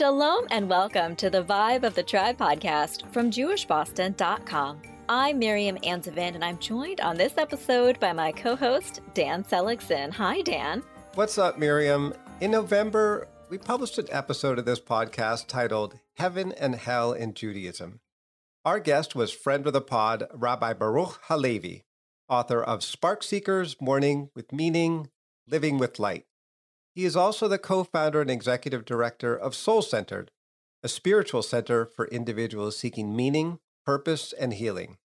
Shalom and welcome to the Vibe of the Tribe podcast from JewishBoston.com. I'm Miriam Anzovin, and I'm joined on this episode by my co host, Dan Seligson. Hi, Dan. What's up, Miriam? In November, we published an episode of this podcast titled Heaven and Hell in Judaism. Our guest was friend of the pod, Rabbi Baruch Halevi, author of Spark Seekers, Mourning with Meaning, Living with Light. He is also the co founder and executive director of Soul Centered, a spiritual center for individuals seeking meaning, purpose, and healing.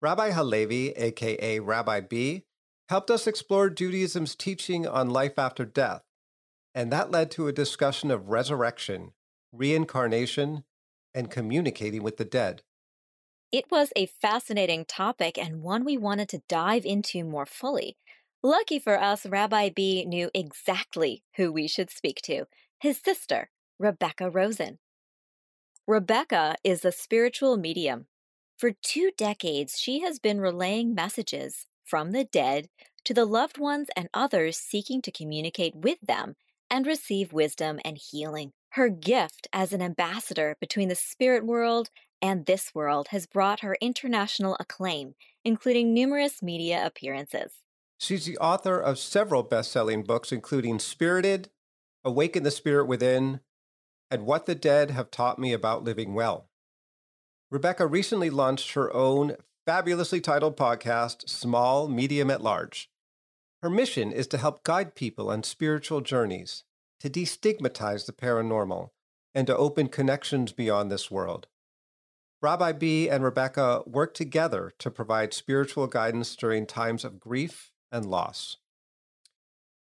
Rabbi Halevi, aka Rabbi B, helped us explore Judaism's teaching on life after death, and that led to a discussion of resurrection, reincarnation, and communicating with the dead. It was a fascinating topic and one we wanted to dive into more fully. Lucky for us, Rabbi B knew exactly who we should speak to his sister, Rebecca Rosen. Rebecca is a spiritual medium. For two decades, she has been relaying messages from the dead to the loved ones and others seeking to communicate with them and receive wisdom and healing. Her gift as an ambassador between the spirit world and this world has brought her international acclaim, including numerous media appearances. She's the author of several best selling books, including Spirited, Awaken the Spirit Within, and What the Dead Have Taught Me About Living Well. Rebecca recently launched her own fabulously titled podcast, Small, Medium at Large. Her mission is to help guide people on spiritual journeys, to destigmatize the paranormal, and to open connections beyond this world. Rabbi B and Rebecca work together to provide spiritual guidance during times of grief and loss.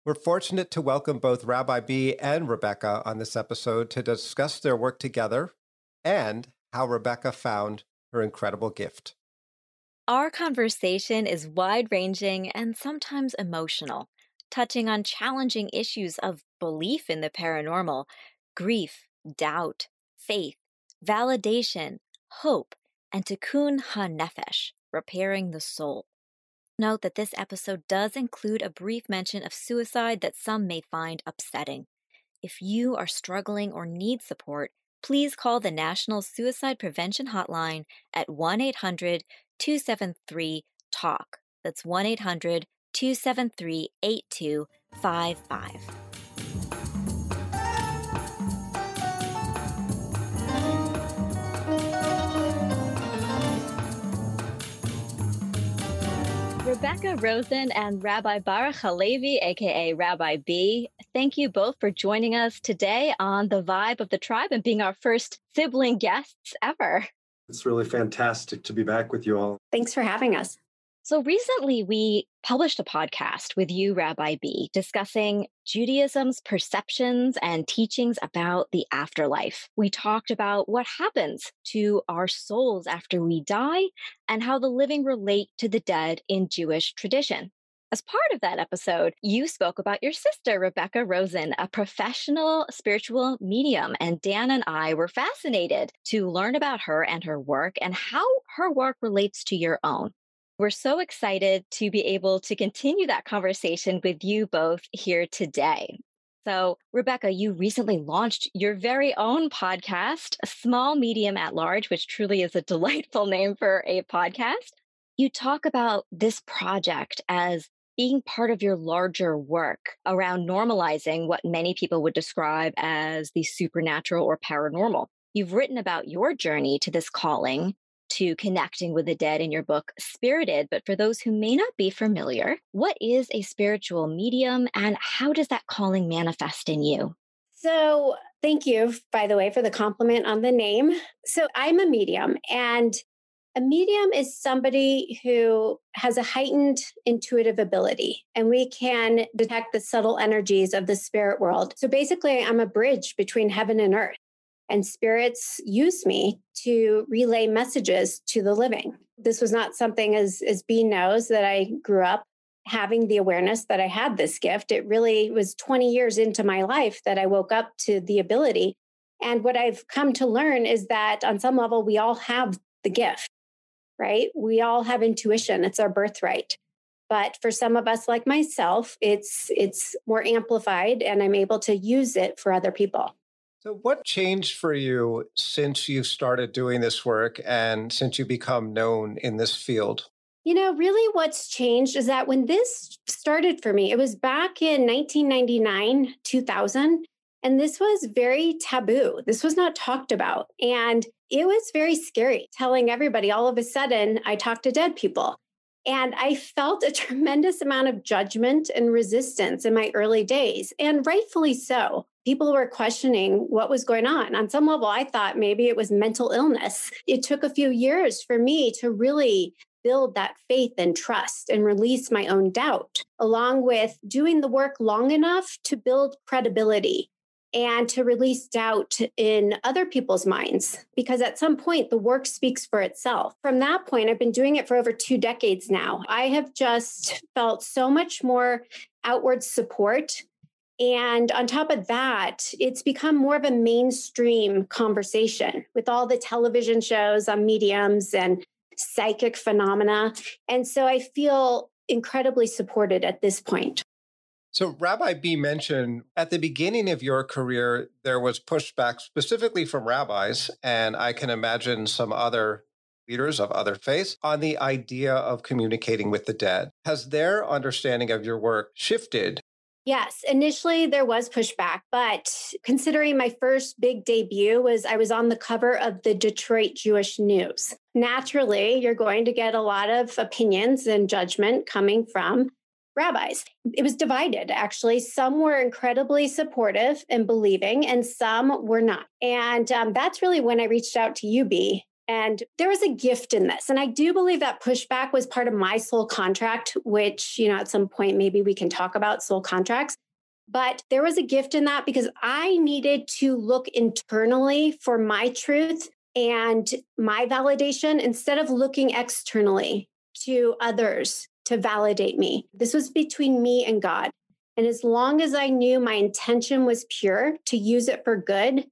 We're fortunate to welcome both Rabbi B and Rebecca on this episode to discuss their work together and how Rebecca found her incredible gift. Our conversation is wide ranging and sometimes emotional, touching on challenging issues of belief in the paranormal, grief, doubt, faith, validation, hope, and tikkun ha-nefesh, repairing the soul. Note that this episode does include a brief mention of suicide that some may find upsetting. If you are struggling or need support, please call the National Suicide Prevention Hotline at 1 800 273 TALK. That's 1 800 273 8255. Rebecca Rosen and Rabbi Baruch Halevi, aka Rabbi B, thank you both for joining us today on the Vibe of the Tribe and being our first sibling guests ever. It's really fantastic to be back with you all. Thanks for having us. So recently we published a podcast with you, Rabbi B, discussing Judaism's perceptions and teachings about the afterlife. We talked about what happens to our souls after we die and how the living relate to the dead in Jewish tradition. As part of that episode, you spoke about your sister, Rebecca Rosen, a professional spiritual medium. And Dan and I were fascinated to learn about her and her work and how her work relates to your own. We're so excited to be able to continue that conversation with you both here today. So, Rebecca, you recently launched your very own podcast, Small Medium at Large, which truly is a delightful name for a podcast. You talk about this project as being part of your larger work around normalizing what many people would describe as the supernatural or paranormal. You've written about your journey to this calling to connecting with the dead in your book, Spirited. But for those who may not be familiar, what is a spiritual medium and how does that calling manifest in you? So, thank you, by the way, for the compliment on the name. So, I'm a medium, and a medium is somebody who has a heightened intuitive ability, and we can detect the subtle energies of the spirit world. So, basically, I'm a bridge between heaven and earth and spirits use me to relay messages to the living. This was not something as as Bean knows that I grew up having the awareness that I had this gift. It really was 20 years into my life that I woke up to the ability. And what I've come to learn is that on some level we all have the gift, right? We all have intuition. It's our birthright. But for some of us like myself, it's it's more amplified and I'm able to use it for other people. So, what changed for you since you started doing this work and since you become known in this field? You know, really what's changed is that when this started for me, it was back in 1999, 2000. And this was very taboo. This was not talked about. And it was very scary telling everybody all of a sudden I talk to dead people. And I felt a tremendous amount of judgment and resistance in my early days, and rightfully so. People were questioning what was going on. On some level, I thought maybe it was mental illness. It took a few years for me to really build that faith and trust and release my own doubt, along with doing the work long enough to build credibility and to release doubt in other people's minds because at some point the work speaks for itself. From that point, I've been doing it for over two decades now. I have just felt so much more outward support. And on top of that, it's become more of a mainstream conversation with all the television shows on mediums and psychic phenomena. And so I feel incredibly supported at this point. So, Rabbi B mentioned at the beginning of your career, there was pushback specifically from rabbis, and I can imagine some other leaders of other faiths on the idea of communicating with the dead. Has their understanding of your work shifted? Yes, initially there was pushback, but considering my first big debut was I was on the cover of the Detroit Jewish News. Naturally, you're going to get a lot of opinions and judgment coming from rabbis. It was divided, actually. Some were incredibly supportive and believing, and some were not. And um, that's really when I reached out to UB. And there was a gift in this. And I do believe that pushback was part of my soul contract, which, you know, at some point, maybe we can talk about soul contracts. But there was a gift in that because I needed to look internally for my truth and my validation instead of looking externally to others to validate me. This was between me and God. And as long as I knew my intention was pure to use it for good,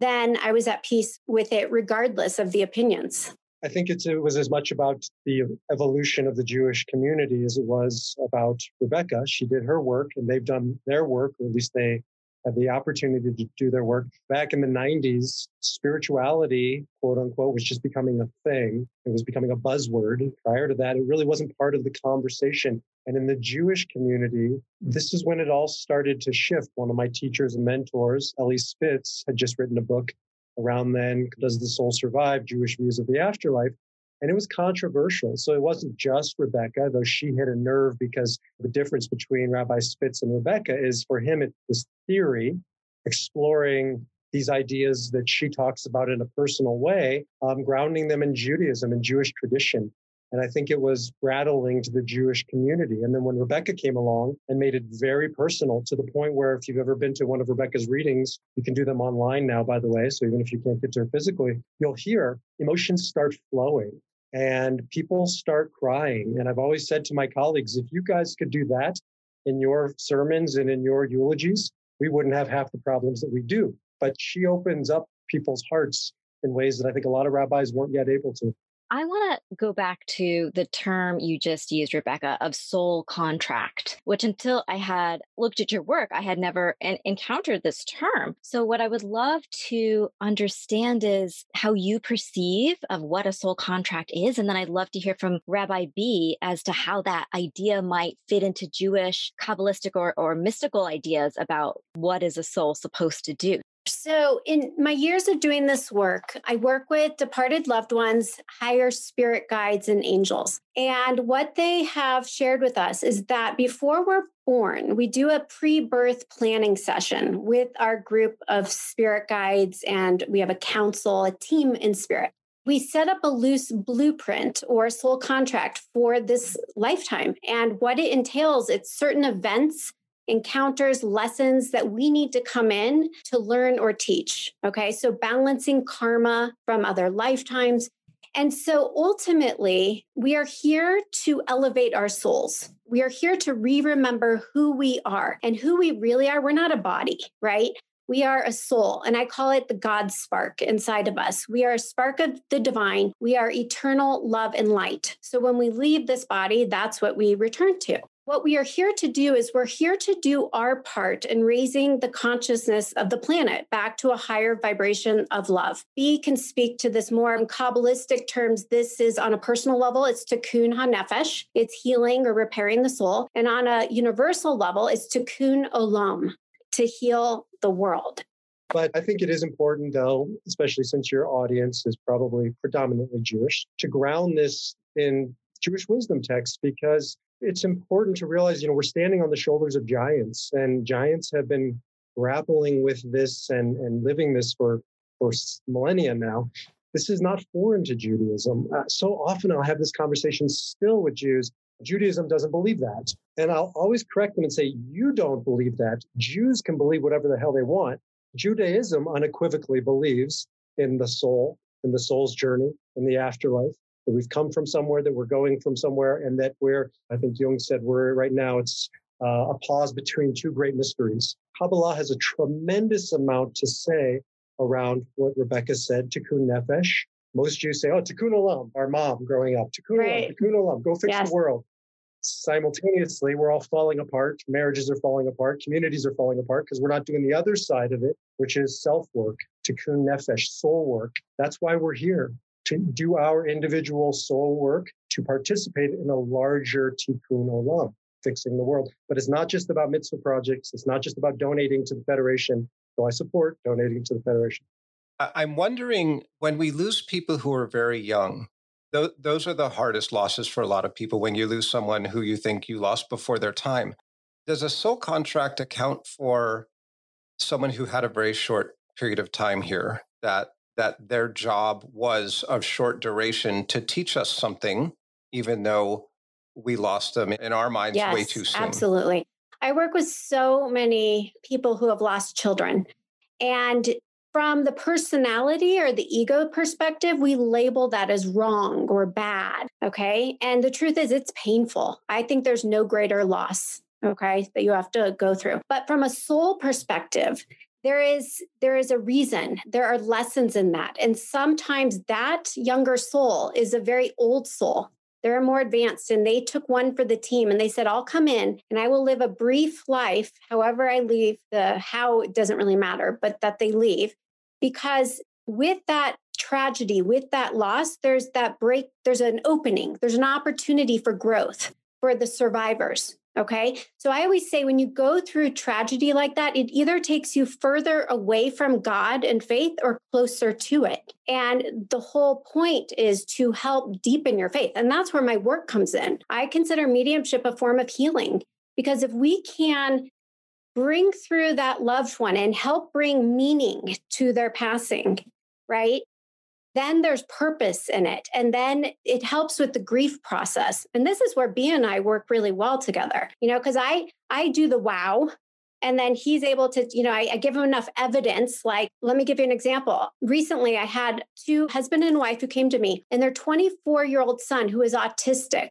then I was at peace with it, regardless of the opinions. I think it was as much about the evolution of the Jewish community as it was about Rebecca. She did her work and they've done their work, or at least they had the opportunity to do their work. Back in the 90s, spirituality, quote unquote, was just becoming a thing. It was becoming a buzzword. Prior to that, it really wasn't part of the conversation. And in the Jewish community, this is when it all started to shift. One of my teachers and mentors, Elie Spitz, had just written a book around then, Does the Soul Survive? Jewish Views of the Afterlife. And it was controversial. So it wasn't just Rebecca, though she hit a nerve because the difference between Rabbi Spitz and Rebecca is for him, it was theory, exploring these ideas that she talks about in a personal way, um, grounding them in Judaism and Jewish tradition. And I think it was rattling to the Jewish community. And then when Rebecca came along and made it very personal to the point where if you've ever been to one of Rebecca's readings, you can do them online now, by the way. So even if you can't get to her physically, you'll hear emotions start flowing and people start crying. And I've always said to my colleagues, if you guys could do that in your sermons and in your eulogies, we wouldn't have half the problems that we do. But she opens up people's hearts in ways that I think a lot of rabbis weren't yet able to. I want to go back to the term you just used, Rebecca, of soul contract, which until I had looked at your work, I had never en- encountered this term. So, what I would love to understand is how you perceive of what a soul contract is. And then I'd love to hear from Rabbi B as to how that idea might fit into Jewish Kabbalistic or, or mystical ideas about what is a soul supposed to do. So, in my years of doing this work, I work with departed loved ones, higher spirit guides, and angels. And what they have shared with us is that before we're born, we do a pre birth planning session with our group of spirit guides, and we have a council, a team in spirit. We set up a loose blueprint or soul contract for this lifetime. And what it entails, it's certain events encounters, lessons that we need to come in to learn or teach. Okay. So balancing karma from other lifetimes. And so ultimately, we are here to elevate our souls. We are here to re remember who we are and who we really are. We're not a body, right? We are a soul, and I call it the God spark inside of us. We are a spark of the divine. We are eternal love and light. So when we leave this body, that's what we return to. What we are here to do is we're here to do our part in raising the consciousness of the planet back to a higher vibration of love. B can speak to this more in Kabbalistic terms. This is on a personal level, it's tikkun hanefesh, it's healing or repairing the soul. And on a universal level, it's tikkun olam, to heal the world. But I think it is important, though, especially since your audience is probably predominantly Jewish, to ground this in Jewish wisdom texts because it's important to realize, you know, we're standing on the shoulders of giants, and giants have been grappling with this and, and living this for, for millennia now. This is not foreign to Judaism. Uh, so often I'll have this conversation still with Jews. Judaism doesn't believe that. And I'll always correct them and say, You don't believe that. Jews can believe whatever the hell they want. Judaism unequivocally believes in the soul, in the soul's journey, in the afterlife that we've come from somewhere, that we're going from somewhere, and that we're, I think Jung said, we're right now, it's uh, a pause between two great mysteries. Kabbalah has a tremendous amount to say around what Rebecca said, tikkun nefesh. Most Jews say, oh, tikkun olam, our mom growing up, tikkun right. olam, tikkun olam, go fix yes. the world. Simultaneously, we're all falling apart. Marriages are falling apart. Communities are falling apart because we're not doing the other side of it, which is self work, tikkun nefesh, soul work. That's why we're here to do our individual soul work to participate in a larger tikkun olam, fixing the world. But it's not just about mitzvah projects. It's not just about donating to the Federation, though I support donating to the Federation. I'm wondering when we lose people who are very young, those are the hardest losses for a lot of people when you lose someone who you think you lost before their time. Does a soul contract account for someone who had a very short period of time here that that their job was of short duration to teach us something, even though we lost them in our minds yes, way too soon. Absolutely. I work with so many people who have lost children. And from the personality or the ego perspective, we label that as wrong or bad. Okay. And the truth is, it's painful. I think there's no greater loss. Okay. That you have to go through. But from a soul perspective, there is there is a reason. There are lessons in that. And sometimes that younger soul is a very old soul. They're more advanced and they took one for the team and they said i'll come in and i will live a brief life however i leave the how it doesn't really matter but that they leave. Because with that tragedy with that loss there's that break there's an opening. There's an opportunity for growth for the survivors Okay. So I always say when you go through tragedy like that, it either takes you further away from God and faith or closer to it. And the whole point is to help deepen your faith. And that's where my work comes in. I consider mediumship a form of healing because if we can bring through that loved one and help bring meaning to their passing, right? Then there's purpose in it. And then it helps with the grief process. And this is where B and I work really well together, you know, because I I do the wow. And then he's able to, you know, I, I give him enough evidence. Like, let me give you an example. Recently, I had two husband and wife who came to me, and their 24 year old son, who is autistic,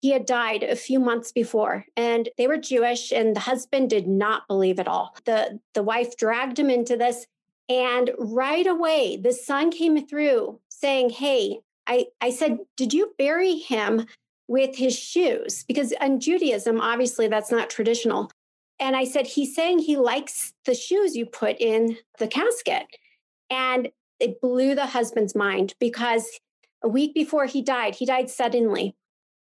he had died a few months before and they were jewish and the husband did not believe at all the the wife dragged him into this and right away, the son came through saying, Hey, I, I said, Did you bury him with his shoes? Because in Judaism, obviously, that's not traditional. And I said, He's saying he likes the shoes you put in the casket. And it blew the husband's mind because a week before he died, he died suddenly.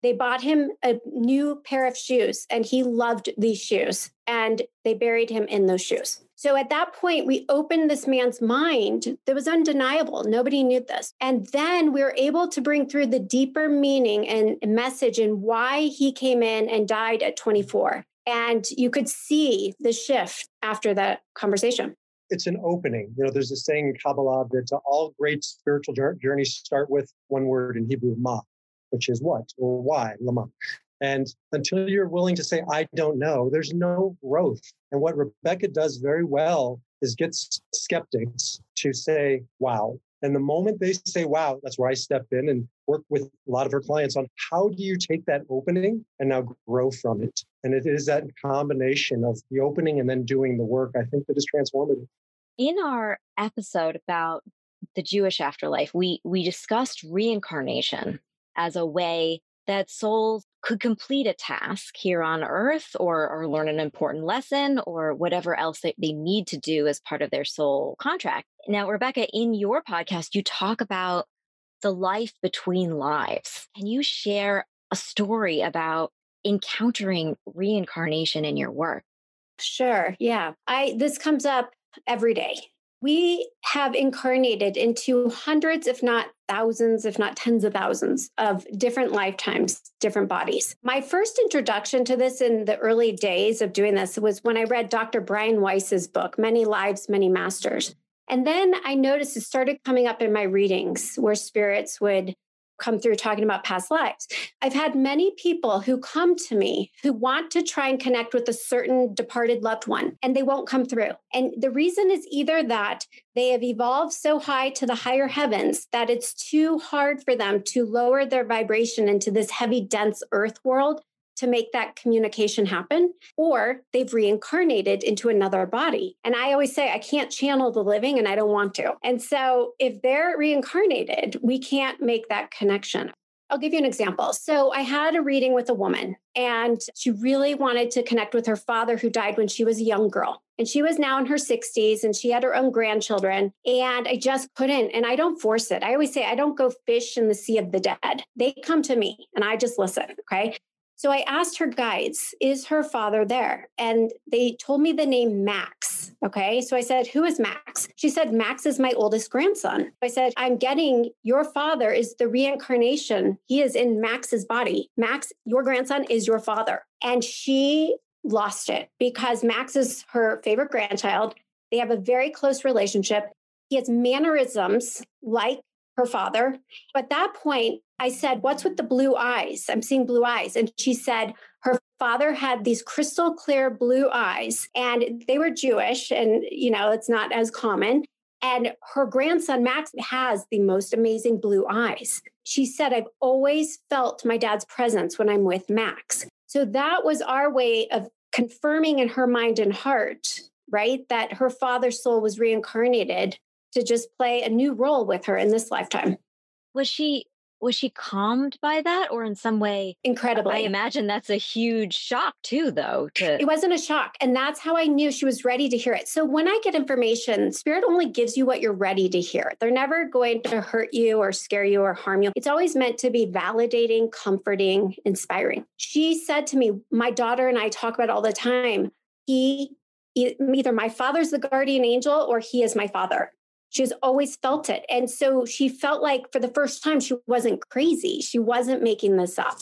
They bought him a new pair of shoes and he loved these shoes and they buried him in those shoes. So at that point, we opened this man's mind that was undeniable. Nobody knew this. And then we were able to bring through the deeper meaning and message and why he came in and died at 24. And you could see the shift after that conversation. It's an opening. You know, there's a saying in Kabbalah that all great spiritual journeys start with one word in Hebrew, ma, which is what or why, lama. And until you're willing to say, I don't know, there's no growth. And what Rebecca does very well is gets skeptics to say, wow. And the moment they say, wow, that's where I step in and work with a lot of her clients on how do you take that opening and now grow from it? And it is that combination of the opening and then doing the work, I think, that is transformative. In our episode about the Jewish afterlife, we we discussed reincarnation as a way that souls could complete a task here on earth or, or learn an important lesson or whatever else that they need to do as part of their soul contract. Now, Rebecca, in your podcast, you talk about the life between lives. Can you share a story about encountering reincarnation in your work? Sure. Yeah. I this comes up every day. We have incarnated into hundreds, if not thousands, if not tens of thousands of different lifetimes, different bodies. My first introduction to this in the early days of doing this was when I read Dr. Brian Weiss's book, Many Lives, Many Masters. And then I noticed it started coming up in my readings where spirits would come through talking about past lives. I've had many people who come to me who want to try and connect with a certain departed loved one and they won't come through. And the reason is either that they have evolved so high to the higher heavens that it's too hard for them to lower their vibration into this heavy, dense earth world to make that communication happen, or they've reincarnated into another body. And I always say, I can't channel the living and I don't want to. And so if they're reincarnated, we can't make that connection. I'll give you an example. So I had a reading with a woman and she really wanted to connect with her father who died when she was a young girl. And she was now in her 60s and she had her own grandchildren. And I just couldn't. And I don't force it. I always say, I don't go fish in the sea of the dead. They come to me and I just listen. Okay. So I asked her guides, is her father there? And they told me the name Max. Okay. So I said, who is Max? She said, Max is my oldest grandson. I said, I'm getting your father is the reincarnation. He is in Max's body. Max, your grandson is your father. And she lost it because Max is her favorite grandchild. They have a very close relationship. He has mannerisms like her father. At that point, I said, What's with the blue eyes? I'm seeing blue eyes. And she said, Her father had these crystal clear blue eyes, and they were Jewish, and, you know, it's not as common. And her grandson, Max, has the most amazing blue eyes. She said, I've always felt my dad's presence when I'm with Max. So that was our way of confirming in her mind and heart, right, that her father's soul was reincarnated to just play a new role with her in this lifetime. Was she was she calmed by that? Or in some way incredibly. i imagine that's a huge shock too though to it wasn't a shock and that's how i knew she was ready to hear it. So when i get information spirit only gives you what you're ready to hear. They're never going to hurt you or scare you or harm you. It's always meant to be validating comforting inspiring. She said to me my daughter and i talk about all the time he either my father's the guardian angel or he is my father she's always felt it. And so she felt like for the first time, she wasn't crazy. She wasn't making this up.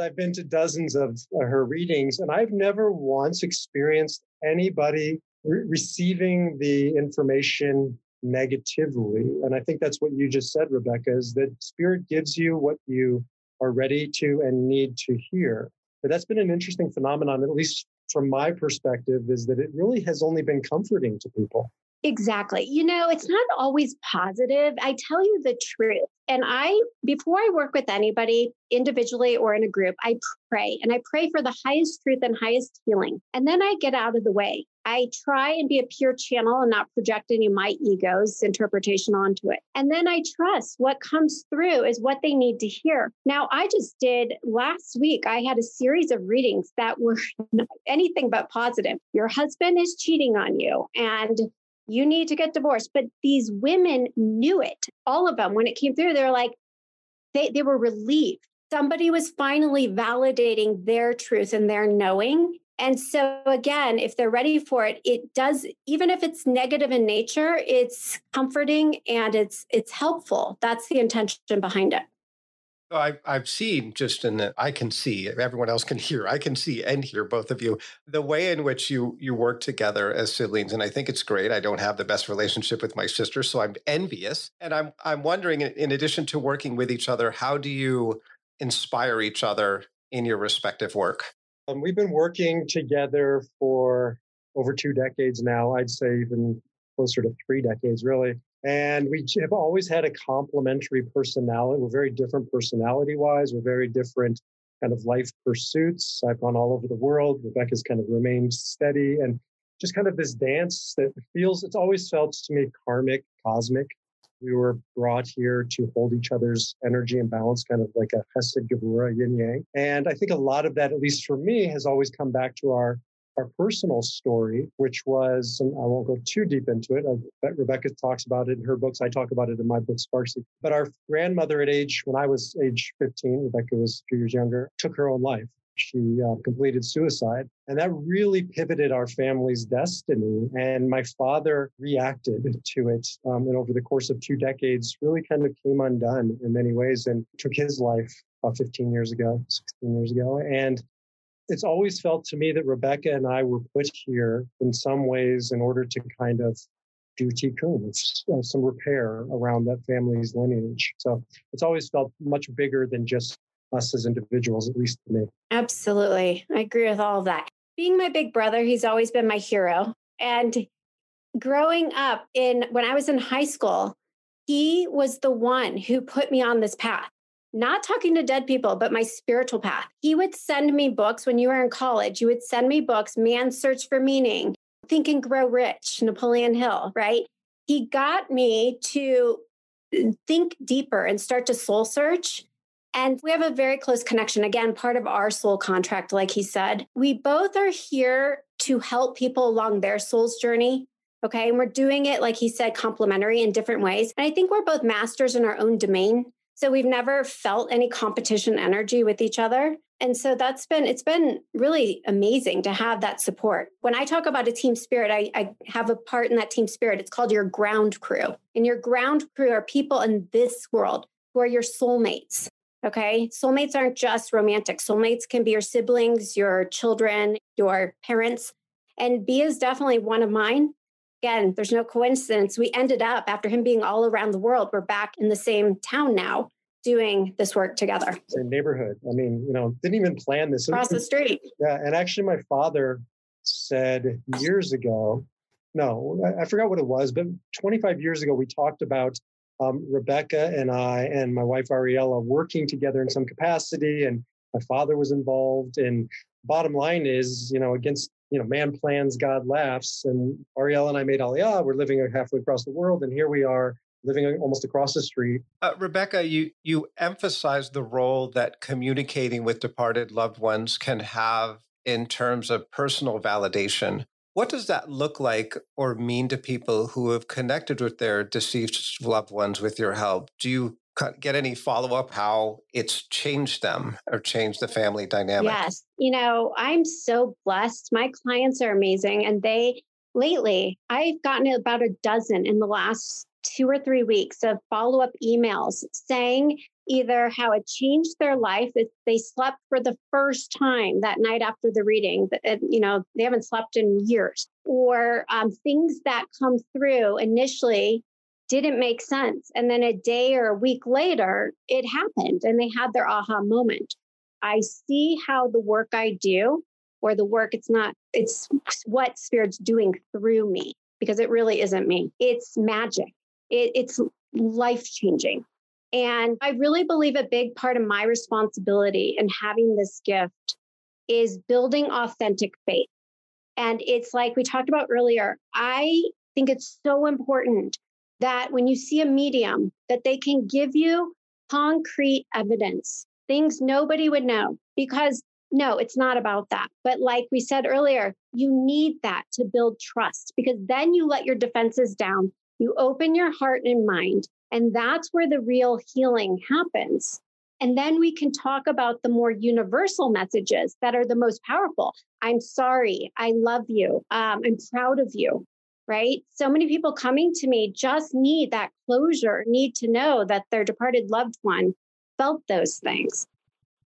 I've been to dozens of uh, her readings, and I've never once experienced anybody re- receiving the information negatively. And I think that's what you just said, Rebecca, is that spirit gives you what you are ready to and need to hear. But that's been an interesting phenomenon, at least from my perspective, is that it really has only been comforting to people. Exactly. You know, it's not always positive. I tell you the truth. And I, before I work with anybody individually or in a group, I pray and I pray for the highest truth and highest healing. And then I get out of the way. I try and be a pure channel and not project any of my ego's interpretation onto it. And then I trust what comes through is what they need to hear. Now, I just did last week, I had a series of readings that were anything but positive. Your husband is cheating on you and you need to get divorced. But these women knew it, all of them. When it came through, they're like, they, they were relieved. Somebody was finally validating their truth and their knowing. And so, again, if they're ready for it, it does, even if it's negative in nature, it's comforting and it's it's helpful. That's the intention behind it. I've, I've seen just in that I can see, everyone else can hear, I can see and hear both of you, the way in which you you work together as siblings. And I think it's great. I don't have the best relationship with my sister, so I'm envious. And I'm I'm wondering, in addition to working with each other, how do you inspire each other in your respective work? Um, we've been working together for over two decades now. I'd say even closer to three decades, really. And we have always had a complementary personality. We're very different personality wise. We're very different kind of life pursuits. I've gone all over the world. Rebecca's kind of remained steady and just kind of this dance that feels, it's always felt to me karmic, cosmic. We were brought here to hold each other's energy and balance, kind of like a Chesed Gevura, yin yang. And I think a lot of that, at least for me, has always come back to our our personal story, which was, I won't go too deep into it. I, Rebecca talks about it in her books. I talk about it in my book, Spark Seekers. But our grandmother at age, when I was age 15, Rebecca was a few years younger, took her own life. She uh, completed suicide. And that really pivoted our family's destiny. And my father reacted to it. Um, and over the course of two decades, really kind of came undone in many ways and took his life about 15 years ago, 16 years ago. And it's always felt to me that Rebecca and I were put here in some ways in order to kind of do tikkun, uh, some repair around that family's lineage. So it's always felt much bigger than just us as individuals, at least to me. Absolutely. I agree with all of that. Being my big brother, he's always been my hero. And growing up in when I was in high school, he was the one who put me on this path not talking to dead people, but my spiritual path. He would send me books when you were in college. You would send me books, Man's Search for Meaning, Think and Grow Rich, Napoleon Hill, right? He got me to think deeper and start to soul search. And we have a very close connection. Again, part of our soul contract, like he said. We both are here to help people along their soul's journey. Okay. And we're doing it, like he said, complementary in different ways. And I think we're both masters in our own domain. So we've never felt any competition energy with each other. And so that's been, it's been really amazing to have that support. When I talk about a team spirit, I, I have a part in that team spirit. It's called your ground crew. And your ground crew are people in this world who are your soulmates. Okay. Soulmates aren't just romantic. Soulmates can be your siblings, your children, your parents. And B is definitely one of mine again, there's no coincidence. We ended up, after him being all around the world, we're back in the same town now doing this work together. Same neighborhood. I mean, you know, didn't even plan this. Across the street. Yeah. And actually, my father said years ago, no, I forgot what it was, but 25 years ago, we talked about um, Rebecca and I and my wife Ariella working together in some capacity, and my father was involved. And bottom line is, you know, against you know, man plans, God laughs. And Ariel and I made Aliyah. We're living halfway across the world, and here we are living almost across the street. Uh, Rebecca, you you emphasize the role that communicating with departed loved ones can have in terms of personal validation. What does that look like or mean to people who have connected with their deceased loved ones with your help? Do you get any follow up how it's changed them or changed the family dynamic? Yes. You know, I'm so blessed. My clients are amazing. And they, lately, I've gotten about a dozen in the last two or three weeks of follow up emails saying either how it changed their life if they slept for the first time that night after the reading that you know they haven't slept in years or um, things that come through initially didn't make sense. And then a day or a week later, it happened and they had their aha moment. I see how the work I do, or the work, it's not, it's what Spirit's doing through me because it really isn't me. It's magic, it, it's life changing. And I really believe a big part of my responsibility in having this gift is building authentic faith. And it's like we talked about earlier, I think it's so important that when you see a medium that they can give you concrete evidence things nobody would know because no it's not about that but like we said earlier you need that to build trust because then you let your defenses down you open your heart and mind and that's where the real healing happens and then we can talk about the more universal messages that are the most powerful. I'm sorry. I love you. Um, I'm proud of you right? So many people coming to me just need that closure, need to know that their departed loved one felt those things.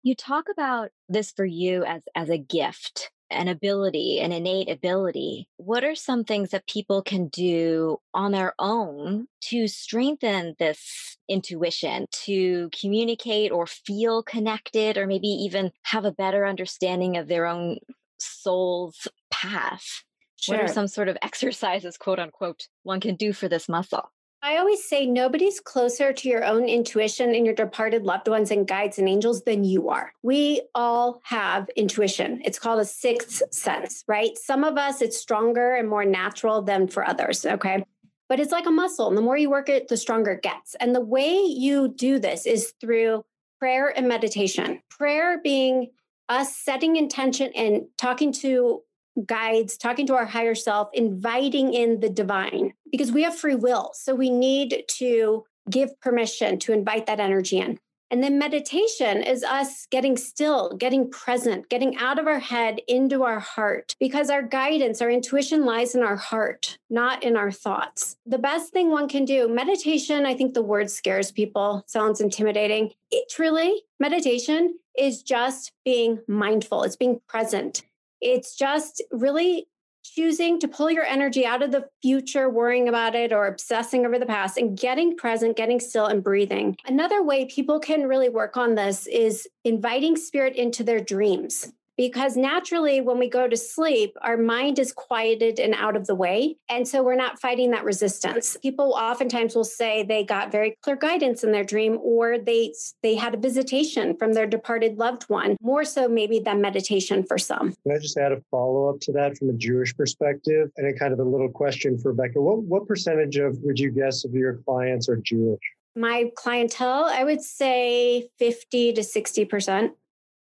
You talk about this for you as as a gift, an ability, an innate ability. What are some things that people can do on their own to strengthen this intuition, to communicate or feel connected, or maybe even have a better understanding of their own soul's path? Sure. What are some sort of exercises, quote unquote, one can do for this muscle? I always say nobody's closer to your own intuition and your departed loved ones and guides and angels than you are. We all have intuition. It's called a sixth sense, right? Some of us, it's stronger and more natural than for others. Okay. but it's like a muscle. And the more you work it, the stronger it gets. And the way you do this is through prayer and meditation. Prayer being us setting intention and talking to guides, talking to our higher self, inviting in the divine because we have free will. So we need to give permission to invite that energy in. And then meditation is us getting still, getting present, getting out of our head into our heart because our guidance, our intuition lies in our heart, not in our thoughts. The best thing one can do, meditation, I think the word scares people, sounds intimidating. It truly, meditation is just being mindful, it's being present. It's just really choosing to pull your energy out of the future, worrying about it or obsessing over the past, and getting present, getting still, and breathing. Another way people can really work on this is inviting spirit into their dreams because naturally when we go to sleep our mind is quieted and out of the way and so we're not fighting that resistance. People oftentimes will say they got very clear guidance in their dream or they they had a visitation from their departed loved one more so maybe than meditation for some. Can i just add a follow-up to that from a jewish perspective and a kind of a little question for rebecca. What, what percentage of would you guess of your clients are jewish? My clientele i would say 50 to 60 percent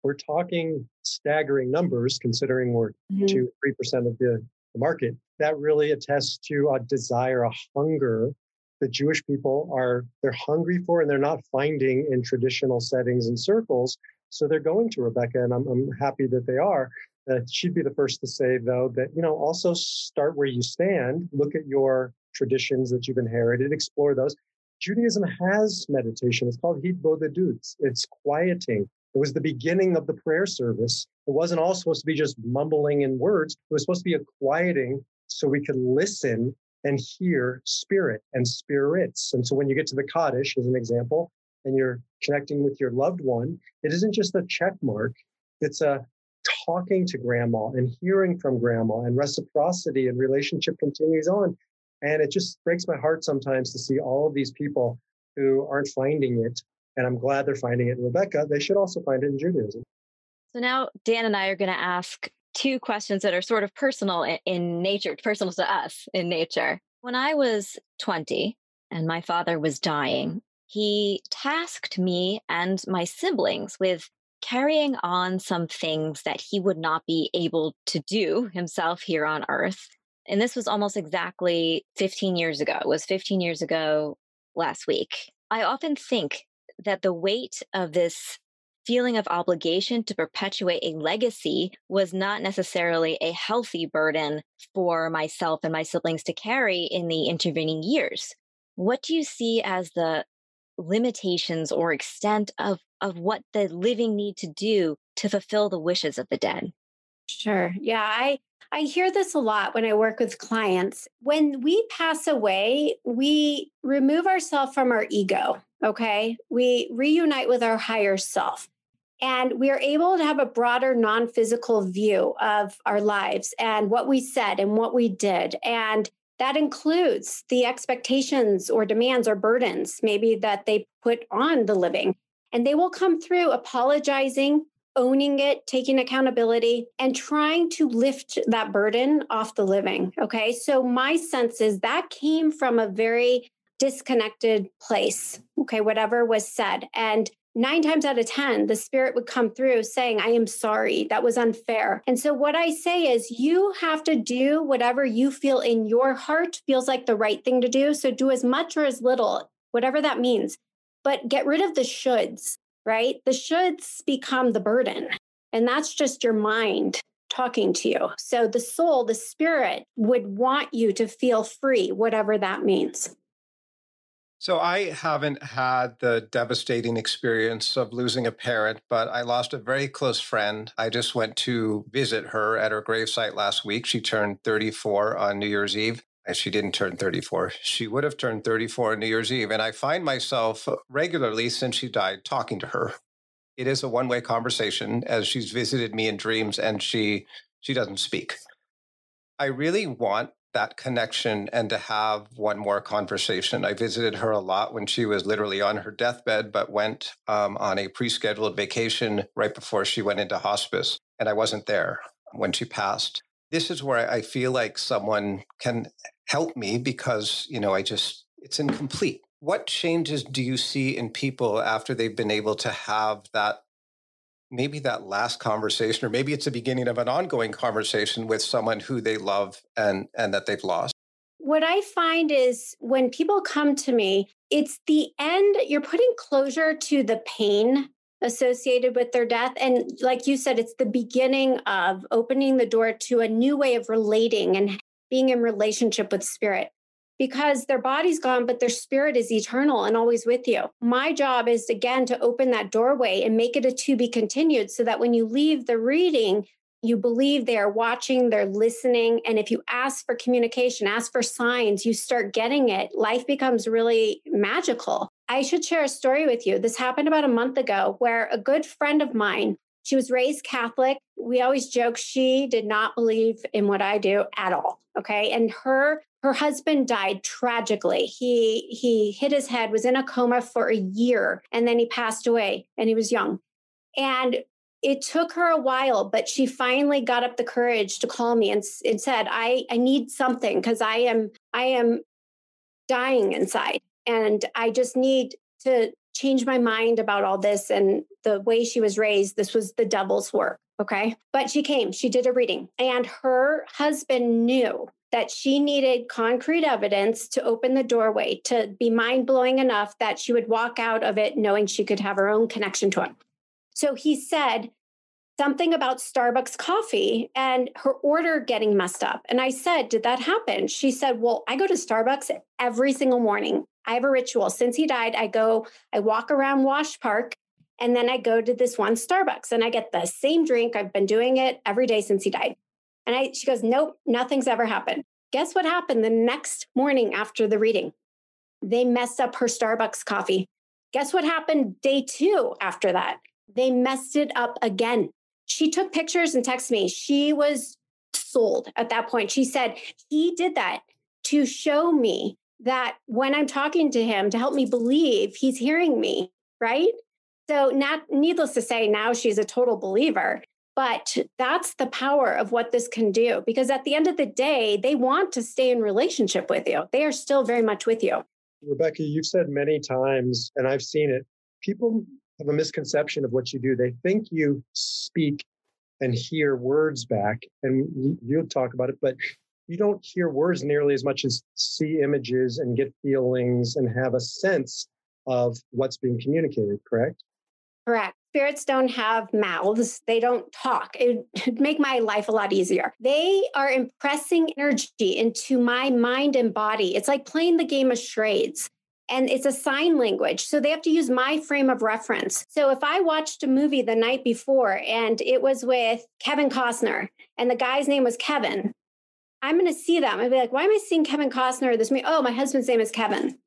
we're talking staggering numbers considering we're mm-hmm. 2 3% of the, the market. That really attests to a desire, a hunger that Jewish people are they're hungry for and they're not finding in traditional settings and circles. So they're going to Rebecca, and I'm, I'm happy that they are. Uh, she'd be the first to say, though, that you know also start where you stand. Look at your traditions that you've inherited, explore those. Judaism has meditation. It's called Hitbodedut. It's quieting. It was the beginning of the prayer service. It wasn't all supposed to be just mumbling in words. It was supposed to be a quieting so we could listen and hear spirit and spirits. And so when you get to the Kaddish, as an example, and you're connecting with your loved one, it isn't just a check mark. It's a talking to grandma and hearing from grandma and reciprocity and relationship continues on. And it just breaks my heart sometimes to see all of these people who aren't finding it and I'm glad they're finding it in Rebecca. They should also find it in Judaism. So now Dan and I are going to ask two questions that are sort of personal in nature, personal to us in nature. When I was 20 and my father was dying, he tasked me and my siblings with carrying on some things that he would not be able to do himself here on earth. And this was almost exactly 15 years ago. It was 15 years ago last week. I often think that the weight of this feeling of obligation to perpetuate a legacy was not necessarily a healthy burden for myself and my siblings to carry in the intervening years. What do you see as the limitations or extent of, of what the living need to do to fulfill the wishes of the dead? Sure. Yeah, I I hear this a lot when I work with clients. When we pass away, we remove ourselves from our ego, okay? We reunite with our higher self. And we are able to have a broader non physical view of our lives and what we said and what we did. And that includes the expectations or demands or burdens, maybe that they put on the living. And they will come through apologizing, owning it, taking accountability, and trying to lift that burden off the living. Okay. So my sense is that came from a very disconnected place. Okay. Whatever was said. And nine times out of 10, the spirit would come through saying, I am sorry. That was unfair. And so what I say is you have to do whatever you feel in your heart feels like the right thing to do. So do as much or as little, whatever that means. But get rid of the shoulds right? The shoulds become the burden. And that's just your mind talking to you. So the soul, the spirit would want you to feel free, whatever that means. So I haven't had the devastating experience of losing a parent, but I lost a very close friend. I just went to visit her at her gravesite last week. She turned 34 on New Year's Eve she didn't turn 34. She would have turned 34 on New Year's Eve. And I find myself regularly since she died talking to her. It is a one way conversation as she's visited me in dreams and she she doesn't speak. I really want that connection and to have one more conversation. I visited her a lot when she was literally on her deathbed, but went um, on a pre scheduled vacation right before she went into hospice. And I wasn't there when she passed. This is where I feel like someone can help me because, you know, I just, it's incomplete. What changes do you see in people after they've been able to have that maybe that last conversation or maybe it's the beginning of an ongoing conversation with someone who they love and and that they've lost what i find is when people come to me it's the end you're putting closure to the pain associated with their death and like you said it's the beginning of opening the door to a new way of relating and being in relationship with spirit because their body's gone, but their spirit is eternal and always with you. My job is again to open that doorway and make it a to be continued so that when you leave the reading, you believe they are watching, they're listening. And if you ask for communication, ask for signs, you start getting it, life becomes really magical. I should share a story with you. This happened about a month ago where a good friend of mine, she was raised Catholic. We always joke she did not believe in what I do at all. Okay. And her her husband died tragically. He he hit his head, was in a coma for a year, and then he passed away and he was young. And it took her a while, but she finally got up the courage to call me and, and said, I, I need something because I am I am dying inside. And I just need to change my mind about all this and the way she was raised. This was the devil's work. Okay. But she came, she did a reading, and her husband knew that she needed concrete evidence to open the doorway, to be mind blowing enough that she would walk out of it knowing she could have her own connection to him. So he said something about Starbucks coffee and her order getting messed up. And I said, Did that happen? She said, Well, I go to Starbucks every single morning. I have a ritual. Since he died, I go, I walk around Wash Park and then I go to this one Starbucks and I get the same drink. I've been doing it every day since he died. And I, she goes, Nope, nothing's ever happened. Guess what happened the next morning after the reading? They messed up her Starbucks coffee. Guess what happened day two after that? They messed it up again. She took pictures and texted me. She was sold at that point. She said, He did that to show me that when I'm talking to him to help me believe he's hearing me, right? So, not needless to say, now she's a total believer. But that's the power of what this can do because at the end of the day, they want to stay in relationship with you. They are still very much with you. Rebecca, you've said many times, and I've seen it, people have a misconception of what you do. They think you speak and hear words back, and you'll talk about it, but you don't hear words nearly as much as see images and get feelings and have a sense of what's being communicated, correct? Correct spirits don't have mouths, they don't talk. It would make my life a lot easier. They are impressing energy into my mind and body. It's like playing the game of charades. And it's a sign language. So they have to use my frame of reference. So if I watched a movie the night before and it was with Kevin Costner and the guy's name was Kevin, I'm going to see them. I'd be like, why am I seeing Kevin Costner this movie? Oh, my husband's name is Kevin.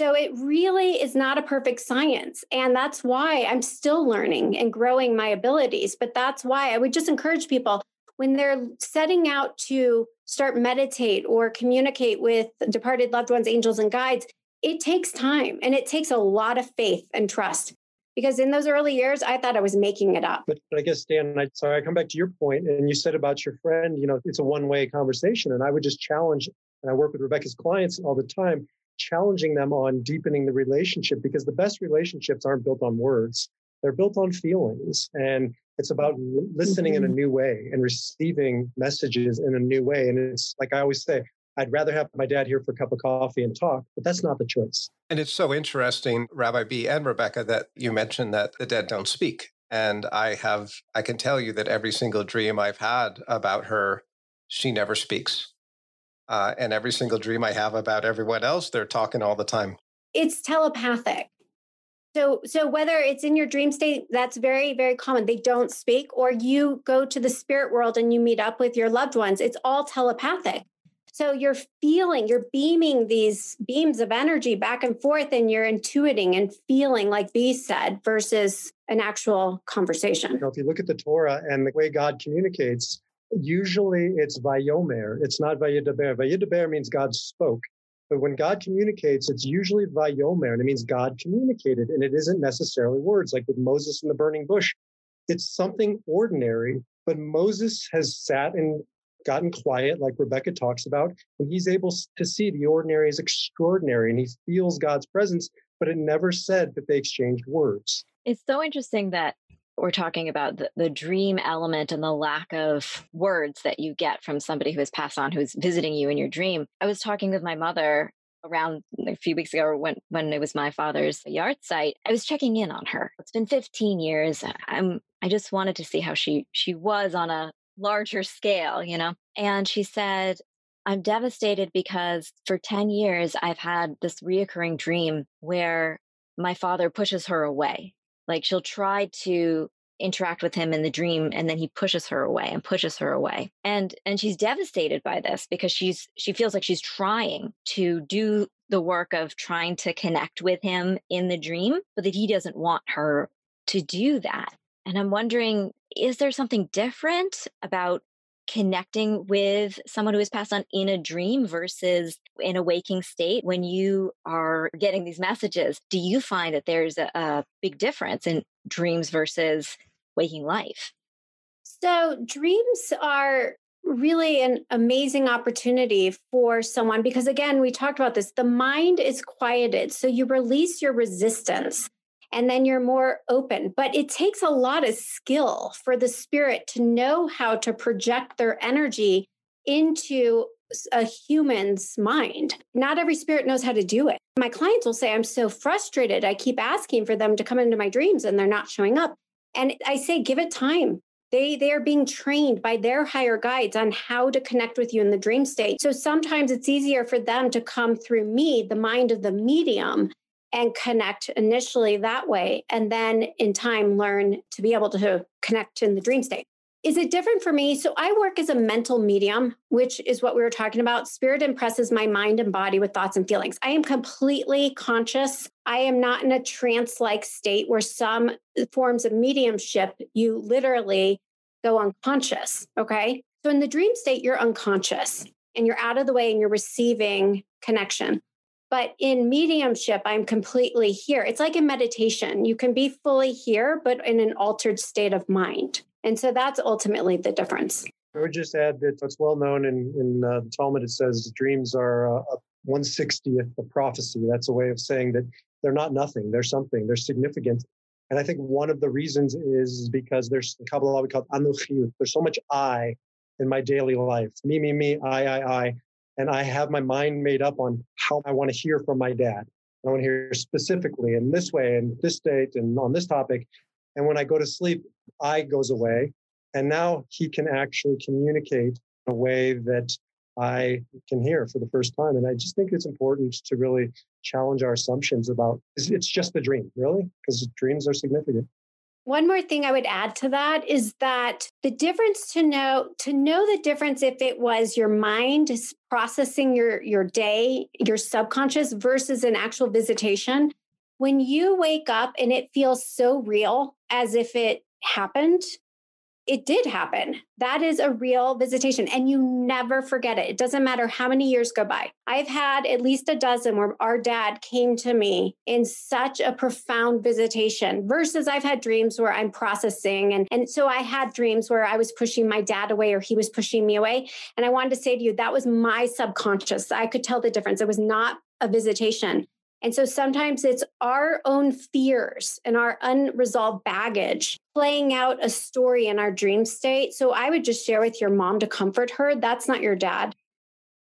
So it really is not a perfect science. And that's why I'm still learning and growing my abilities. But that's why I would just encourage people when they're setting out to start meditate or communicate with departed loved ones, angels, and guides, it takes time and it takes a lot of faith and trust. Because in those early years, I thought I was making it up. But, I guess, Dan, I, sorry, I come back to your point, and you said about your friend, you know, it's a one way conversation. And I would just challenge, and I work with Rebecca's clients all the time challenging them on deepening the relationship because the best relationships aren't built on words they're built on feelings and it's about listening in a mm-hmm. new way and receiving messages in a new way and it's like i always say i'd rather have my dad here for a cup of coffee and talk but that's not the choice and it's so interesting rabbi b and rebecca that you mentioned that the dead don't speak and i have i can tell you that every single dream i've had about her she never speaks uh, and every single dream I have about everyone else, they're talking all the time. It's telepathic. So, so whether it's in your dream state, that's very, very common. They don't speak, or you go to the spirit world and you meet up with your loved ones. It's all telepathic. So you're feeling, you're beaming these beams of energy back and forth, and you're intuiting and feeling, like B said, versus an actual conversation. You know, if you look at the Torah and the way God communicates, usually it's vayomer. It's not vayidaber. Vayidaber means God spoke. But when God communicates, it's usually vayomer, and it means God communicated, and it isn't necessarily words, like with Moses in the burning bush. It's something ordinary, but Moses has sat in gotten quiet, like Rebecca talks about, and he's able to see the ordinary is extraordinary and he feels God's presence, but it never said that they exchanged words. It's so interesting that we're talking about the, the dream element and the lack of words that you get from somebody who has passed on, who's visiting you in your dream. I was talking with my mother around a few weeks ago when when it was my father's yahrzeit i was checking in on her it's been 15 years i'm i just wanted to see how she she was on a larger scale you know? And she said i'm devastated because for 10 years i've had this reoccurring dream where my father pushes her away. Like she'll try to interact with him in the dream and then he pushes her away and pushes her away. And and she's devastated by this because she's she feels like she's trying to do the work of trying to connect with him in the dream but that he doesn't want her to do that. And i'm wondering is there something different about connecting with someone who has passed on in a dream versus in a waking state when you are getting these messages do you find that there's a, a big difference in dreams versus waking life? So, dreams are really an amazing opportunity for someone because, again, we talked about this the mind is quieted. So, you release your resistance and then you're more open. But it takes a lot of skill for the spirit to know how to project their energy into a human's mind. Not every spirit knows how to do it. My clients will say, I'm so frustrated. I keep asking for them to come into my dreams and they're not showing up. And I say, give it time. They, they are being trained by their higher guides on how to connect with you in the dream state. So sometimes it's easier for them to come through me, the mind of the medium, and connect initially that way. And then in time, learn to be able to connect in the dream state. Is it different for me? So I work as a mental medium, which is what we were talking about. Spirit impresses my mind and body with thoughts and feelings. I am completely conscious. I am not in a trance like state where some forms of mediumship, you literally go unconscious. Okay. So in the dream state, you're unconscious and you're out of the way and you're receiving connection. But in mediumship, I'm completely here. It's like in meditation. You can be fully here, but in an altered state of mind. And so that's ultimately the difference. I would just add that what's well known in, in uh, the Talmud, it says dreams are uh, 160th of prophecy. That's a way of saying that they're not nothing, they're something, they're significant. And I think one of the reasons is because there's in Kabbalah, we call it anuchiyut. There's so much I in my daily life me, me, me, I, I, I. And I have my mind made up on how I want to hear from my dad. I want to hear specifically in this way, and this date and on this topic. And when I go to sleep, I goes away. And now he can actually communicate in a way that I can hear for the first time. And I just think it's important to really challenge our assumptions about it's just a dream, really, because dreams are significant. One more thing I would add to that is that the difference to know to know the difference if it was your mind processing your your day, your subconscious versus an actual visitation. When you wake up and it feels so real as if it happened, it did happen. That is a real visitation, and you never forget it. It doesn't matter how many years go by. I've had at least a dozen where our dad came to me in such a profound visitation, versus I've had dreams where I'm processing. And, and so I had dreams where I was pushing my dad away or he was pushing me away. And I wanted to say to you, that was my subconscious. I could tell the difference. It was not a visitation. And so sometimes it's our own fears and our unresolved baggage playing out a story in our dream state. So I would just share with your mom to comfort her that's not your dad.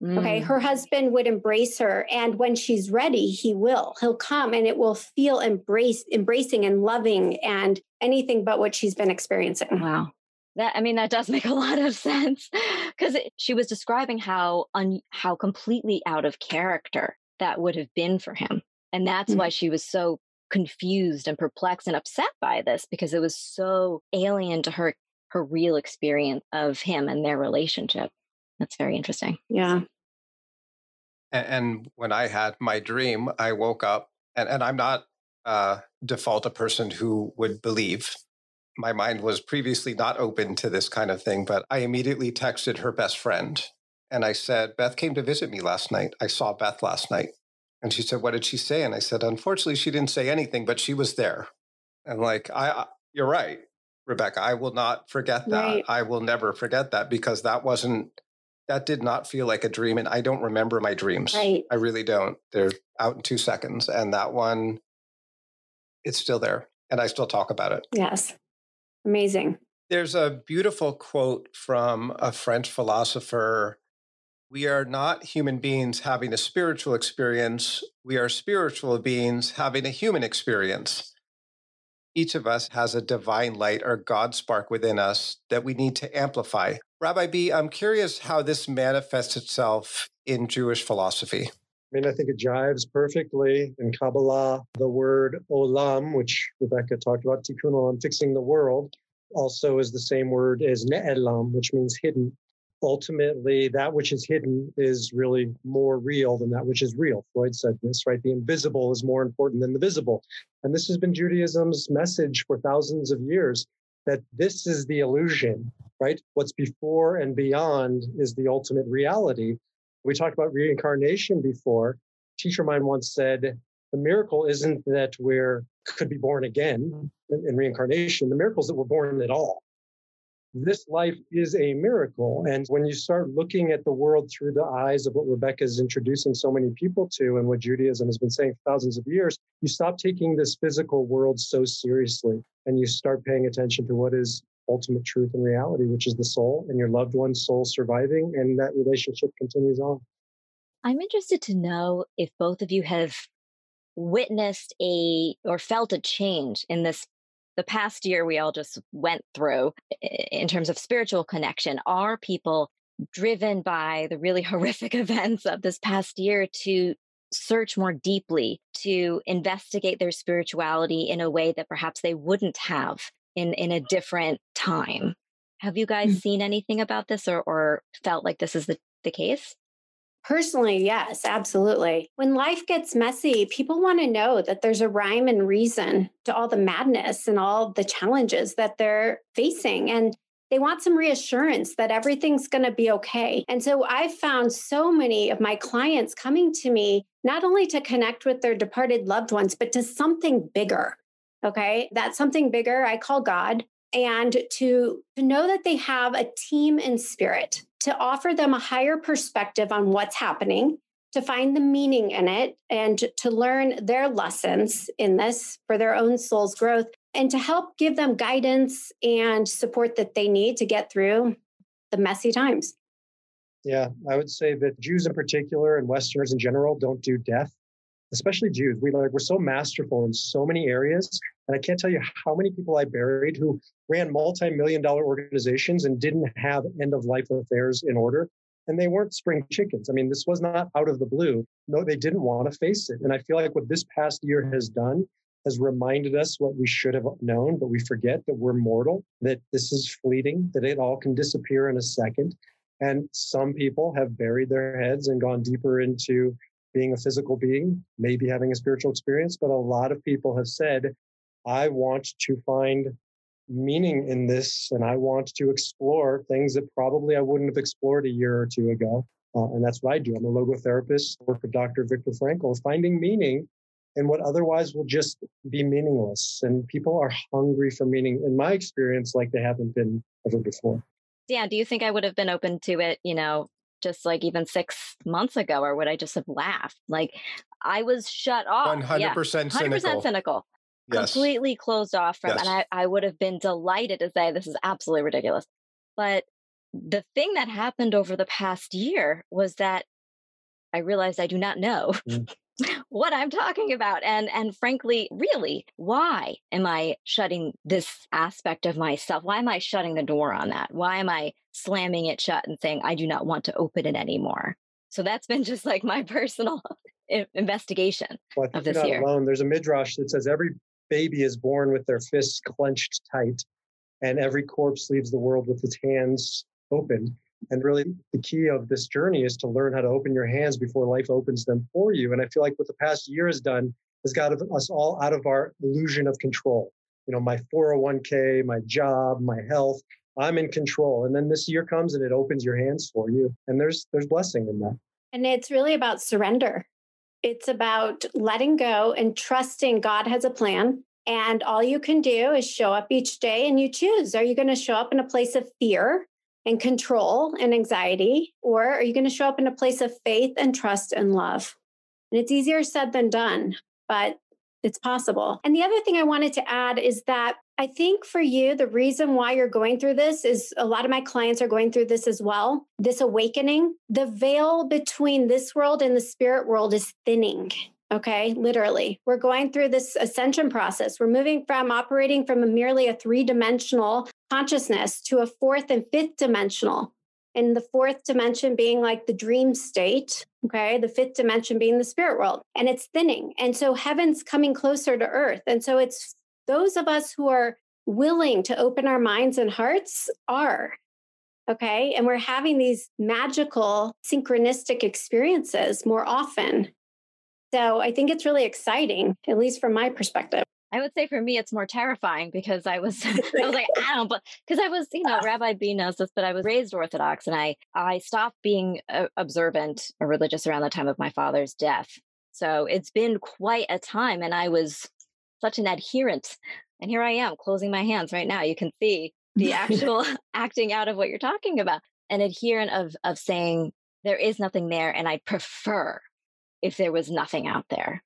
Mm. Okay. Her husband would embrace her. And when she's ready, he will. He'll come and it will feel embrace, embracing and loving and anything but what she's been experiencing. Wow. That I mean that does make a lot of sense because she was describing how un, how completely out of character that would have been for him. And that's mm-hmm. why she was so confused and perplexed and upset by this because it was so alien to her her real experience of him and their relationship. That's very interesting. Yeah. And, and when I had my dream, I woke up and, and I'm not uh, default a person who would believe. My mind was previously not open to this kind of thing, but I immediately texted her best friend and I said, Beth came to visit me last night. I saw Beth last night. And she said, What did she say? And I said, Unfortunately, she didn't say anything, but she was there. And like, I, I you're right, Rebecca. I will not forget that. Right. I will never forget that because that wasn't that did not feel like a dream. And I don't remember my dreams. Right. I really don't. They're out in two seconds. And that one, it's still there. And I still talk about it. Yes. Amazing. There's a beautiful quote from a French philosopher we are not human beings having a spiritual experience. We are spiritual beings having a human experience. Each of us has a divine light or God spark within us that we need to amplify. Rabbi B, I'm curious how this manifests itself in Jewish philosophy. I mean, I think it jives perfectly in Kabbalah. The word olam, which Rebecca talked about, tikkun olam, fixing the world, also is the same word as ne'elam, which means hidden ultimately that which is hidden is really more real than that which is real. Freud said this, right? The invisible is more important than the visible. And this has been Judaism's message for thousands of years that this is the illusion, right? What's before and beyond is the ultimate reality. We talked about reincarnation before. A teacher of mine once said, the miracle isn't that we're could be born again mm-hmm. in, in reincarnation. The miracle is that we're born at all this life is a miracle. And when you start looking at the world through the eyes of what Rebecca is introducing so many people to and what Judaism has been saying for thousands of years, you stop taking this physical world so seriously and you start paying attention to what is ultimate truth and reality, which is the soul and your loved one's soul surviving, and that relationship continues on. I'm interested to know if both of you have witnessed a or felt a change in this the past year we all just went through in terms of spiritual connection are people driven by the really horrific events of this past year to search more deeply to investigate their spirituality in a way that perhaps they wouldn't have in in a different time have you guys mm. seen anything about this or, or felt like this is the, the case Personally, yes, absolutely. When life gets messy, people want to know that there's a rhyme and reason to all the madness and all the challenges that they're facing. And they want some reassurance that everything's going to be okay. And so I've found so many of my clients coming to me not only to connect with their departed loved ones, but to something bigger. Okay. That's something bigger I call God. And to, to know that they have a team in spirit to offer them a higher perspective on what's happening, to find the meaning in it, and to learn their lessons in this for their own soul's growth, and to help give them guidance and support that they need to get through the messy times. Yeah, I would say that Jews in particular and Westerners in general don't do death, especially Jews. We like we're so masterful in so many areas and I can't tell you how many people I buried who ran multi million dollar organizations and didn't have end of life affairs in order. And they weren't spring chickens. I mean, this was not out of the blue. No, they didn't want to face it. And I feel like what this past year has done has reminded us what we should have known, but we forget that we're mortal, that this is fleeting, that it all can disappear in a second. And some people have buried their heads and gone deeper into being a physical being, maybe having a spiritual experience. But a lot of people have said, I want to find meaning in this and I want to explore things that probably I wouldn't have explored a year or two ago. Uh, and that's what I do. I'm a logotherapist, work with Dr. Viktor Frankl, finding meaning in what otherwise will just be meaningless. And people are hungry for meaning, in my experience, like they haven't been ever before. Yeah. Do you think I would have been open to it, you know, just like even six months ago, or would I just have laughed? Like I was shut off. 100% yeah. 100% cynical. Yes. completely closed off from yes. and I, I would have been delighted to say this is absolutely ridiculous but the thing that happened over the past year was that i realized i do not know mm. what i'm talking about and and frankly really why am i shutting this aspect of myself why am i shutting the door on that why am i slamming it shut and saying i do not want to open it anymore so that's been just like my personal investigation well, of this year. Alone. There's a midrash that says every baby is born with their fists clenched tight, and every corpse leaves the world with its hands open. And really, the key of this journey is to learn how to open your hands before life opens them for you. And I feel like what the past year has done has got us all out of our illusion of control. You know, my 401k, my job, my health, I'm in control. And then this year comes and it opens your hands for you. And there's there's blessing in that. And it's really about surrender. It's about letting go and trusting God has a plan. And all you can do is show up each day and you choose. Are you going to show up in a place of fear and control and anxiety? Or are you going to show up in a place of faith and trust and love? And it's easier said than done, but it's possible. And the other thing I wanted to add is that I think for you, the reason why you're going through this is a lot of my clients are going through this as well. This awakening, the veil between this world and the spirit world is thinning. Okay, literally. We're going through this ascension process. We're moving from operating from a merely a three dimensional consciousness to a fourth and fifth dimensional. And the fourth dimension being like the dream state, okay, the fifth dimension being the spirit world, and it's thinning. And so heaven's coming closer to earth. And so it's those of us who are willing to open our minds and hearts are. Okay. And we're having these magical synchronistic experiences more often. So I think it's really exciting, at least from my perspective. I would say for me, it's more terrifying because I was, I was like, I don't, but because I was, you know, Rabbi B knows this, but I was raised Orthodox and I, I stopped being uh, observant or religious around the time of my father's death. So it's been quite a time. And I was such an adherent. And here I am closing my hands right now. You can see the actual acting out of what you're talking about. An adherent of of saying there is nothing there and I'd prefer if there was nothing out there.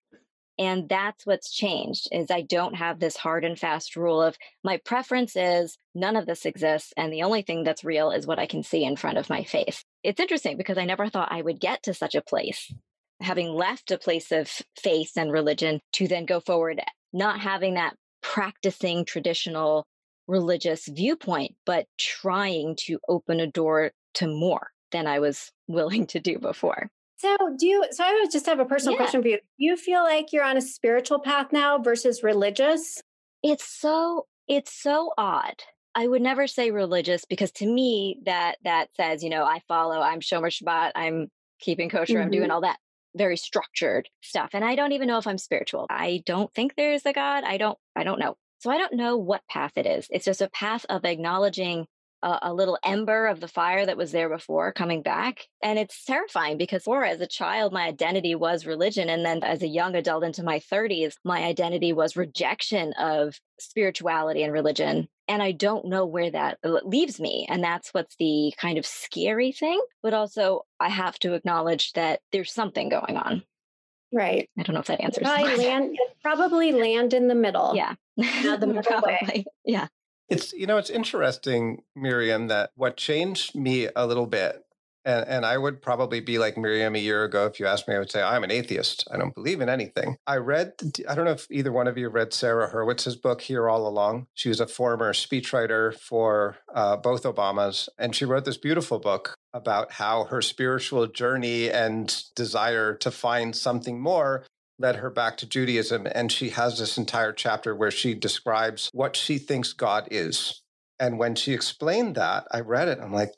And that's what's changed is I don't have this hard and fast rule of my preference is none of this exists and the only thing that's real is what I can see in front of my face. It's interesting because I never thought I would get to such a place having left a place of faith and religion to then go forward not having that practicing traditional religious viewpoint, but trying to open a door to more than I was willing to do before. So, do you? So, I would just have a personal yeah. question for you. Do you feel like you're on a spiritual path now versus religious? It's so it's so odd. I would never say religious because to me that that says you know I follow I'm Shomer Shabbat I'm keeping kosher mm-hmm. I'm doing mm-hmm. all that very structured stuff. And I don't even know if I'm spiritual. I don't think there's a God. I don't, I don't know. So I don't know what path it is. It's just a path of acknowledging a, a, little ember of the fire that was there before coming back. And it's terrifying because for as a child, my identity was religion. And then as a young adult into my 30s, my identity was rejection of spirituality and religion and I don't know where that uh, leaves me. And that's what's the kind of scary thing. But also, I have to acknowledge that there's something going on. Right. I don't know if that answers. Probably land, probably land in the middle. Yeah. the middle probably. Way. Yeah. It's you know it's interesting, Miriam, that what changed me a little bit and, and I would probably be like Miriam a year ago. If you asked me, I would say, I'm an atheist. I don't believe in anything. I read, I don't know if either one of you read Sarah Hurwitz's book, Here All Along. She was a former speechwriter for uh, both Obamas. And she wrote this beautiful book about how her spiritual journey and desire to find something more led her back to Judaism. And she has this entire chapter where she describes what she thinks God is. And when she explained that, I read it. I'm like,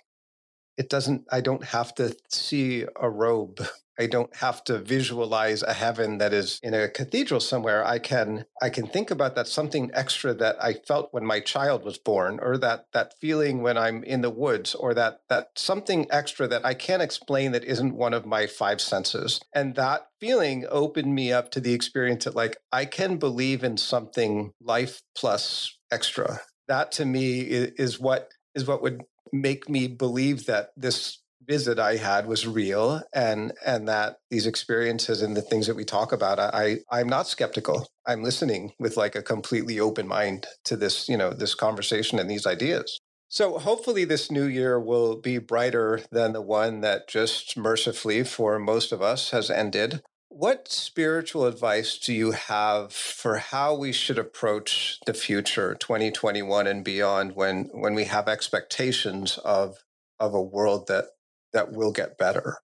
it doesn't i don't have to see a robe i don't have to visualize a heaven that is in a cathedral somewhere. I can i can think about that something extra that i felt when my child was born or that that feeling when i'm in the woods or that that something extra that i can't explain that isn't one of my five senses. And that feeling opened me up to the experience that like i can believe in something life plus extra. That to me is what is what would make me believe that this visit I had was real and and that these experiences and the things that we talk about I I'm not skeptical. I'm listening with like a completely open mind to this you know this conversation and these ideas. So hopefully this new year will be brighter than the one that just mercifully for most of us has ended. What spiritual advice do you have for how we should approach the future, 2021 and beyond, when when we have expectations of of a world that that will get better?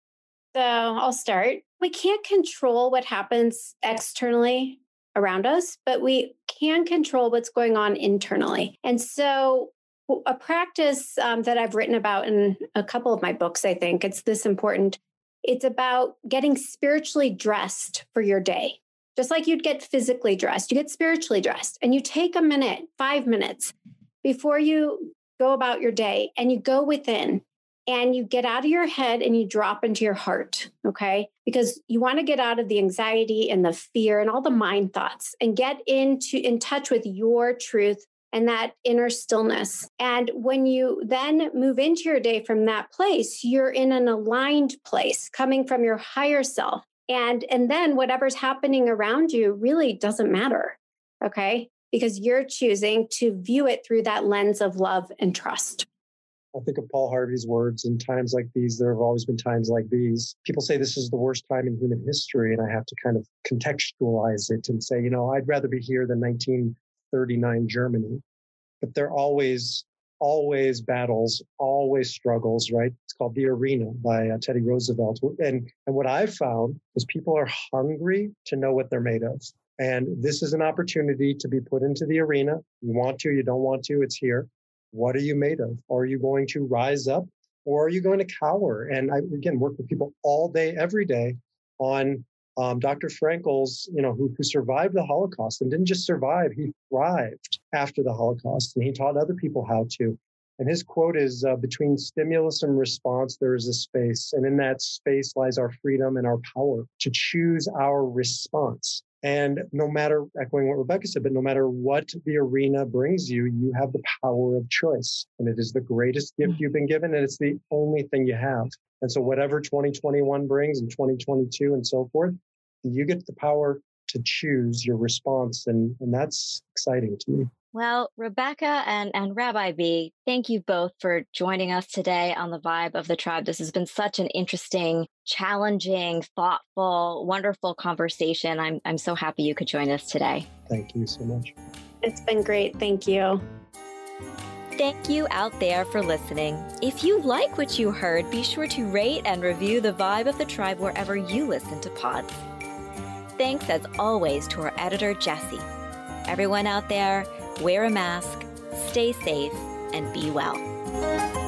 So I'll start. We can't control what happens externally around us, but we can control what's going on internally. And so a practice um, that I've written about in a couple of my books, I think it's this important it's about getting spiritually dressed for your day. Just like you'd get physically dressed, you get spiritually dressed and you take a minute, five minutes before you go about your day and you go within and you get out of your head and you drop into your heart, okay? Because you want to get out of the anxiety and the fear and all the mind thoughts and get into in touch with your truth and that inner stillness. And when you then move into your day from that place, you're in an aligned place coming from your higher self. And, and then whatever's happening around you really doesn't matter. Okay. Because you're choosing to view it through that lens of love and trust. I think of Paul Harvey's words in times like these, there have always been times like these. People say this is the worst time in human history, and I have to kind of contextualize it and say, you know, I'd rather be here than 1939 Germany. But there are always, always battles, always struggles, right? It's called The Arena by uh, Teddy Roosevelt. And, and what I've found is people are hungry to know what they're made of. And this is an opportunity to be put into the arena. You want to, you don't want to, it's here what are you made of? Are you going to rise up or are you going to cower? And I, again, work with people all day, every day on um, Dr. Frankl's, you know, who, who survived the Holocaust and didn't just survive, he thrived after the Holocaust and he taught other people how to. And his quote is uh, between stimulus and response, there is a space. And in that space lies our freedom and our power to choose our response. And no matter, echoing what Rebecca said, but no matter what the arena brings you, you have the power of choice. And it is the greatest gift mm. you've been given, and it's the only thing you have. And so, whatever 2021 brings and 2022 and so forth, you get the power to choose your response. And, and that's exciting to me. Well, Rebecca and, and Rabbi B, thank you both for joining us today on the Vibe of the Tribe. This has been such an interesting, challenging, thoughtful, wonderful conversation. I'm, I'm so happy you could join us today. Thank you so much. It's been great. Thank you. Thank you out there for listening. If you like what you heard, be sure to rate and review the Vibe of the Tribe wherever you listen to pods. Thanks as always to our editor, Jesse. Everyone out there, wear a mask, stay safe, and be well.